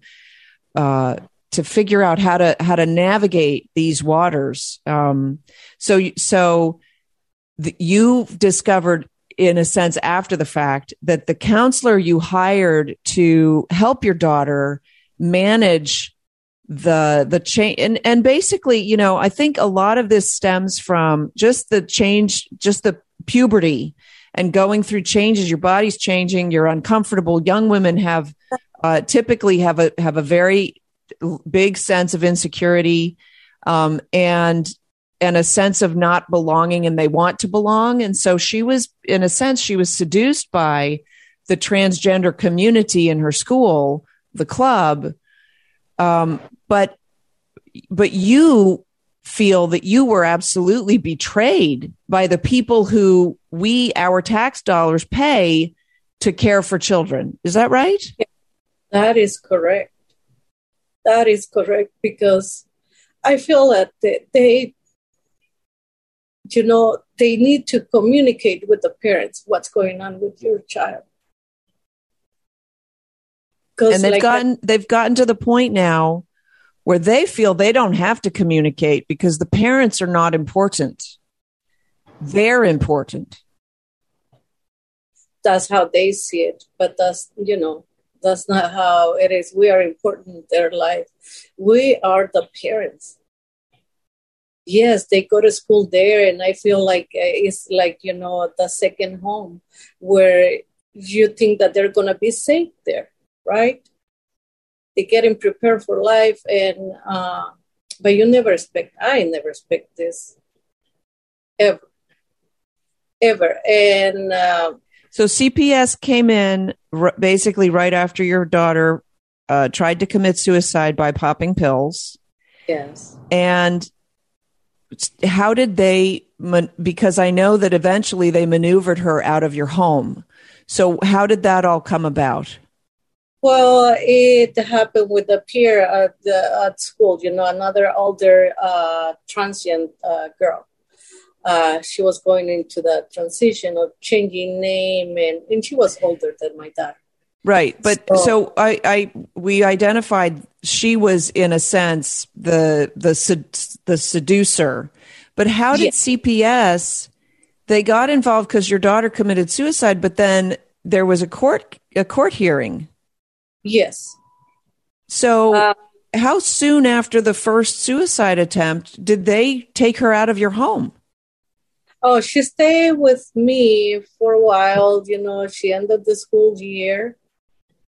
Speaker 3: uh, to figure out how to how to navigate these waters. Um, so so the, you discovered in a sense after the fact that the counselor you hired to help your daughter manage the the change and and basically you know i think a lot of this stems from just the change just the puberty and going through changes. Your body's changing. You're uncomfortable. Young women have uh, typically have a have a very big sense of insecurity um, and and a sense of not belonging, and they want to belong. And so she was, in a sense, she was seduced by the transgender community in her school, the club. Um, but but you feel that you were absolutely betrayed by the people who we, our tax dollars, pay to care for children. Is that right?
Speaker 5: That is correct. That is correct because I feel that they, they you know, they need to communicate with the parents what's going on with your child.
Speaker 3: and they've like gotten that- they've gotten to the point now where they feel they don't have to communicate because the parents are not important. They're important.
Speaker 5: That's how they see it, but that's you know that's not how it is. We are important in their life. We are the parents. Yes, they go to school there, and I feel like uh, it's like you know the second home where you think that they're gonna be safe there, right? They getting prepared for life, and uh, but you never expect. I never expect this ever, ever, and. Uh,
Speaker 3: so CPS came in r- basically right after your daughter uh, tried to commit suicide by popping pills.
Speaker 5: Yes.
Speaker 3: And how did they? Because I know that eventually they maneuvered her out of your home. So how did that all come about?
Speaker 5: Well, it happened with a peer at, the, at school. You know, another older uh, transient uh, girl. Uh, she was going into the transition of changing name and, and she was older than my dad.
Speaker 3: Right but so, so, I, I we identified she was in a sense the the the seducer. But how did cps they got involved because your daughter committed suicide but then there was a court a court hearing
Speaker 5: yes
Speaker 3: so uh, how soon after the first suicide attempt did they take her out of your home
Speaker 5: Oh, she stayed with me for a while. You know, she ended the school year,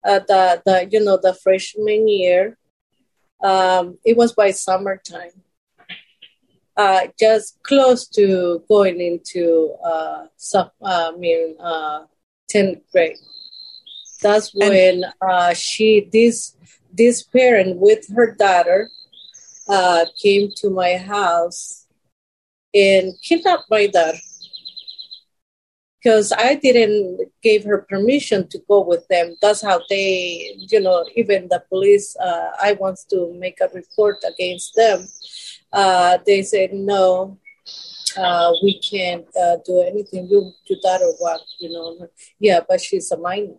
Speaker 5: uh, the the you know the freshman year. Um, it was by summertime, uh, just close to going into uh, sub, uh, I mean uh, tenth grade. That's when uh, she this this parent with her daughter uh, came to my house and kidnapped my daughter because I didn't give her permission to go with them. That's how they, you know, even the police. Uh, I want to make a report against them. Uh, they said no, uh, we can't uh, do anything. You do that or what? You know, yeah, but she's a minor,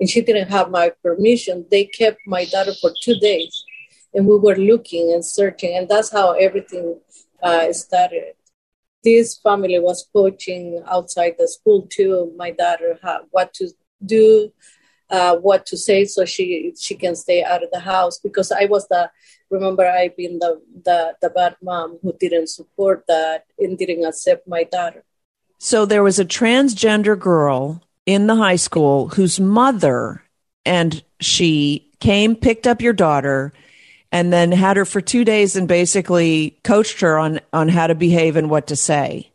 Speaker 5: and she didn't have my permission. They kept my daughter for two days, and we were looking and searching, and that's how everything uh, started. This family was coaching outside the school too. My daughter what to do, uh, what to say, so she she can stay out of the house. Because I was the remember I been the the the bad mom who didn't support that and didn't accept my daughter.
Speaker 3: So there was a transgender girl in the high school whose mother and she came, picked up your daughter, and then had her for two days and basically coached her on on how to behave and what to say.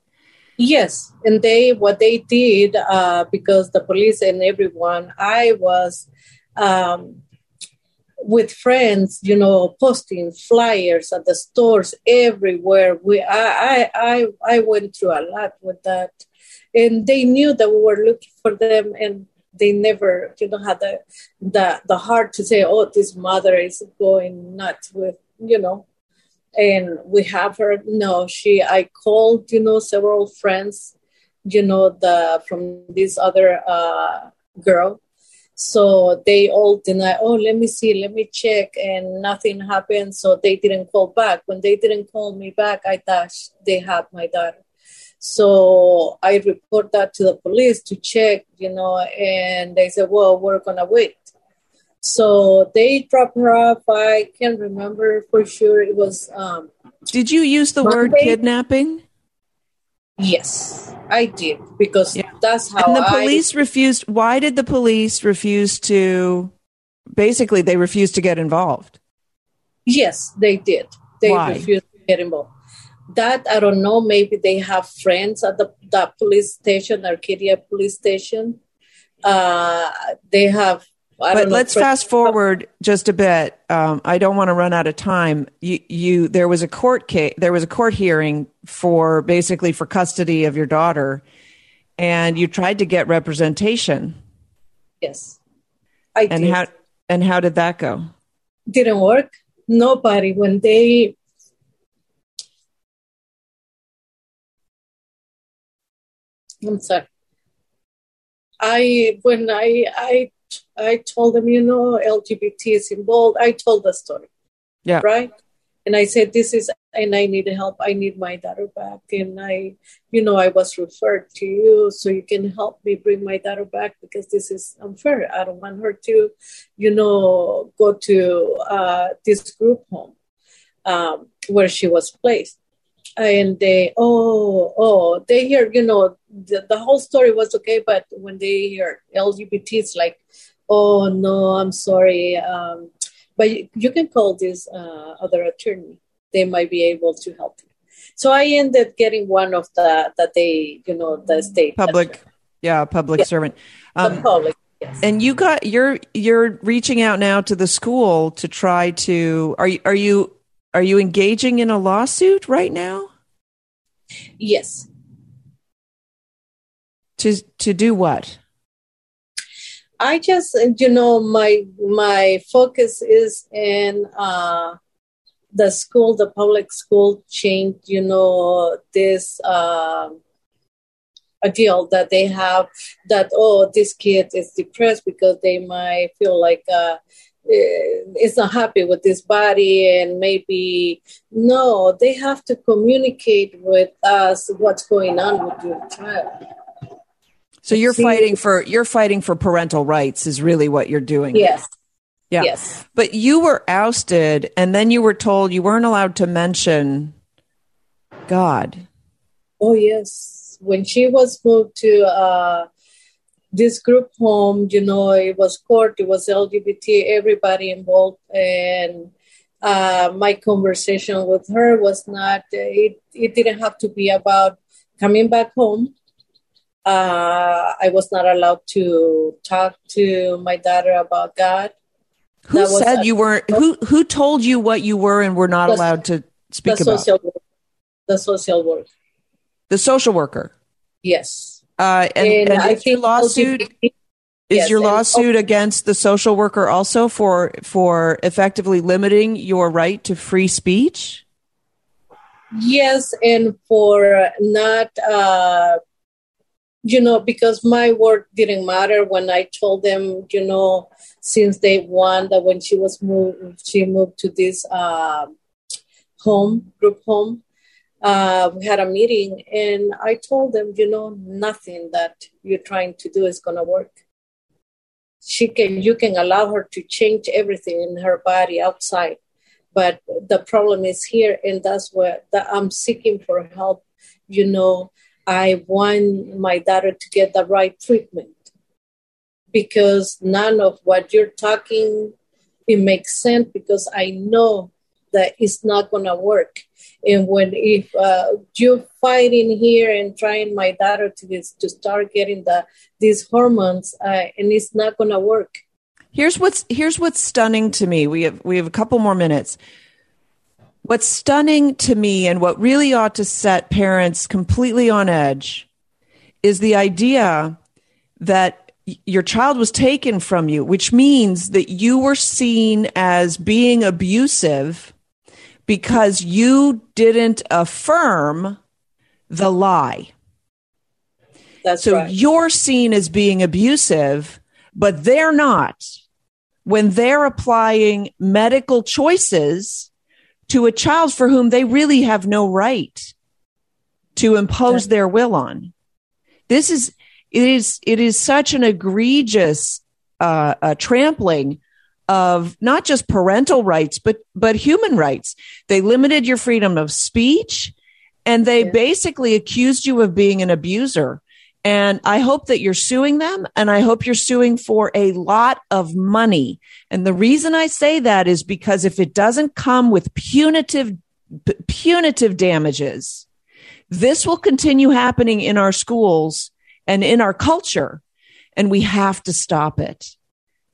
Speaker 5: Yes, and they what they did uh, because the police and everyone, I was um, with friends, you know, posting flyers at the stores everywhere. We I I I, I went through a lot with that, and they knew that we were looking for them, and they never you know had the the the heart to say oh this mother is going nuts with you know. And we have her no she i called you know several friends you know the from this other uh girl. So they all deny oh let me see let me check and nothing happened. So they didn't call back. When they didn't call me back i thought they had my daughter so I report that to the police to check, you know, and they said, well, we're going to wait. So they dropped her off. I can't remember for sure. It was. Um,
Speaker 3: did you use the Monday? word kidnapping?
Speaker 5: Yes, I did because yeah. that's how.
Speaker 3: And the police I, refused. Why did the police refuse to? Basically, they refused to get involved.
Speaker 5: Yes, they did. They Why? refused to get involved that I don't know. Maybe they have friends at the that police station, Arcadia police station. Uh, they have.
Speaker 3: I but let's fast forward just a bit. Um, I don't want to run out of time. You, you, there was a court case. There was a court hearing for basically for custody of your daughter, and you tried to get representation.
Speaker 5: Yes, I
Speaker 3: and
Speaker 5: did.
Speaker 3: how and how did that go?
Speaker 5: Didn't work. Nobody when they I'm sorry. I when I I I told them, you know, LGBT is involved. I told the story.
Speaker 3: Yeah.
Speaker 5: Right. And I said, this is, and I need help. I need my daughter back. And I, you know, I was referred to you so you can help me bring my daughter back because this is unfair. I don't want her to, you know, go to uh, this group home um, where she was placed and they oh oh they hear you know the, the whole story was okay but when they hear lgbt it's like oh no i'm sorry um, but you, you, can call this uh, other attorney they might be able to help you so i ended getting one of the that they you know the state
Speaker 3: public attorney. yeah public yeah. servant
Speaker 5: um, the public Yes.
Speaker 3: And you got you're you're reaching out now to the school to try to are you are you are you engaging in a lawsuit right now?
Speaker 5: Yes.
Speaker 3: To to do what?
Speaker 5: I just you know my my focus is in uh, the school, the public school change. You know this. Uh, a deal that they have that oh this kid is depressed because they might feel like uh, uh, is not happy with this body and maybe no they have to communicate with us what's going on with your child.
Speaker 3: So you're See, fighting for you're fighting for parental rights is really what you're doing.
Speaker 5: Yes.
Speaker 3: Yeah.
Speaker 5: Yes.
Speaker 3: But you were ousted and then you were told you weren't allowed to mention god.
Speaker 5: Oh yes. When she was moved to uh this group home, you know, it was court, it was LGBT, everybody involved, and uh, my conversation with her was not. It it didn't have to be about coming back home. Uh, I was not allowed to talk to my daughter about God.
Speaker 3: Who said you were? Who who told you what you were and were not the, allowed to speak
Speaker 5: the
Speaker 3: about?
Speaker 5: Social, the social worker.
Speaker 3: The social worker.
Speaker 5: Yes.
Speaker 3: Uh, and, and, and I your lawsuit is yes, your lawsuit against the social worker also for for effectively limiting your right to free speech.
Speaker 5: Yes, and for not, uh, you know, because my word didn't matter when I told them, you know, since day one that when she was moved, she moved to this uh, home group home uh, we had a meeting and I told them, you know, nothing that you're trying to do is going to work. She can, you can allow her to change everything in her body outside, but the problem is here, and that's where I'm seeking for help. You know, I want my daughter to get the right treatment because none of what you're talking it makes sense because I know that it's not going to work. And when if uh, you're fighting here and trying my daughter to this, to start getting the these hormones uh, and it's not going to work.
Speaker 3: Here's what's here's what's stunning to me. We have we have a couple more minutes. What's stunning to me and what really ought to set parents completely on edge is the idea that your child was taken from you which means that you were seen as being abusive because you didn't affirm the lie.
Speaker 5: That's
Speaker 3: so
Speaker 5: right.
Speaker 3: you're seen as being abusive, but they're not when they're applying medical choices to a child for whom they really have no right to impose their will on. This is it is it is such an egregious uh, uh, trampling of not just parental rights, but, but human rights. They limited your freedom of speech and they yeah. basically accused you of being an abuser. And I hope that you're suing them and I hope you're suing for a lot of money. And the reason I say that is because if it doesn't come with punitive, punitive damages, this will continue happening in our schools and in our culture. And we have to stop it.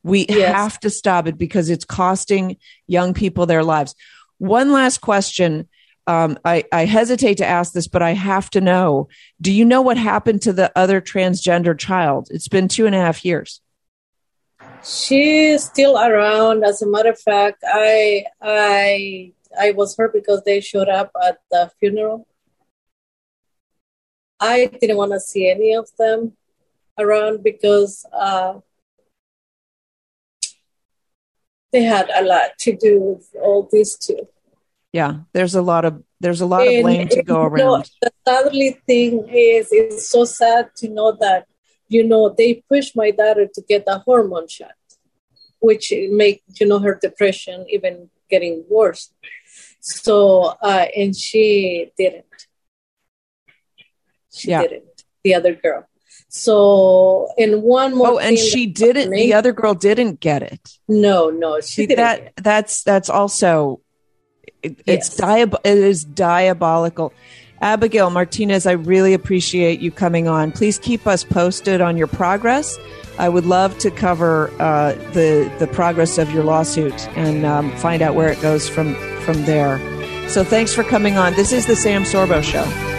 Speaker 3: We yes. have to stop it because it's costing young people their lives. One last question. Um, I, I hesitate to ask this, but I have to know. Do you know what happened to the other transgender child? It's been two and a half years.
Speaker 5: She's still around. As a matter of fact, I I I was hurt because they showed up at the funeral. I didn't want to see any of them around because uh, they had a lot to do with all these two.
Speaker 3: Yeah, there's a lot of there's a lot of blame to go around.
Speaker 5: Know, the sadly thing is, it's so sad to know that you know they pushed my daughter to get a hormone shot, which make you know her depression even getting worse. So uh, and she didn't. She yeah. didn't. The other girl. So, and one more.
Speaker 3: Oh, and she didn't. The other girl didn't get it.
Speaker 5: No, no, she.
Speaker 3: That that's that's also it, yes. it's diab- it is diabolical. Abigail Martinez, I really appreciate you coming on. Please keep us posted on your progress. I would love to cover uh, the the progress of your lawsuit and um, find out where it goes from from there. So thanks for coming on. This is the Sam Sorbo Show.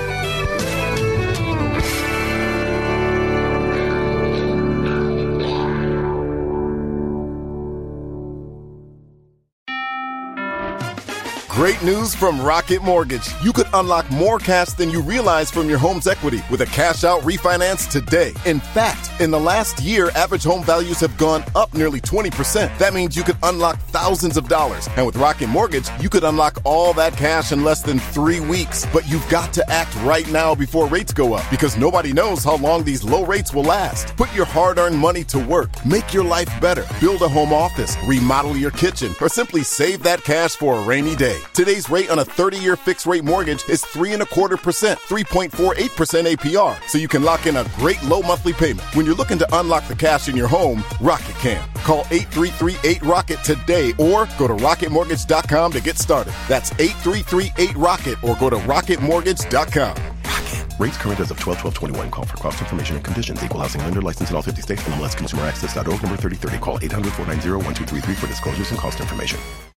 Speaker 6: Great news from Rocket Mortgage. You could unlock more cash than you realize from your home's equity with a cash out refinance today. In fact, in the last year, average home values have gone up nearly 20%. That means you could unlock thousands of dollars. And with Rocket Mortgage, you could unlock all that cash in less than three weeks. But you've got to act right now before rates go up because nobody knows how long these low rates will last. Put your hard earned money to work. Make your life better. Build a home office, remodel your kitchen, or simply save that cash for a rainy day. Today's rate on a 30 year fixed rate mortgage is three and a quarter percent, 3.48% APR. So you can lock in a great low monthly payment. When you're looking to unlock the cash in your home, Rocket can. Call 8338 Rocket today or go to rocketmortgage.com to get started. That's 8338 Rocket or go to rocketmortgage.com. Rocket.
Speaker 7: Rates current as of 12 12 21. Call for cost information and conditions. Equal housing lender license in all 50 states. NMLS Consumer Access.org number 3030. Call 800 490 1233 for disclosures and cost information.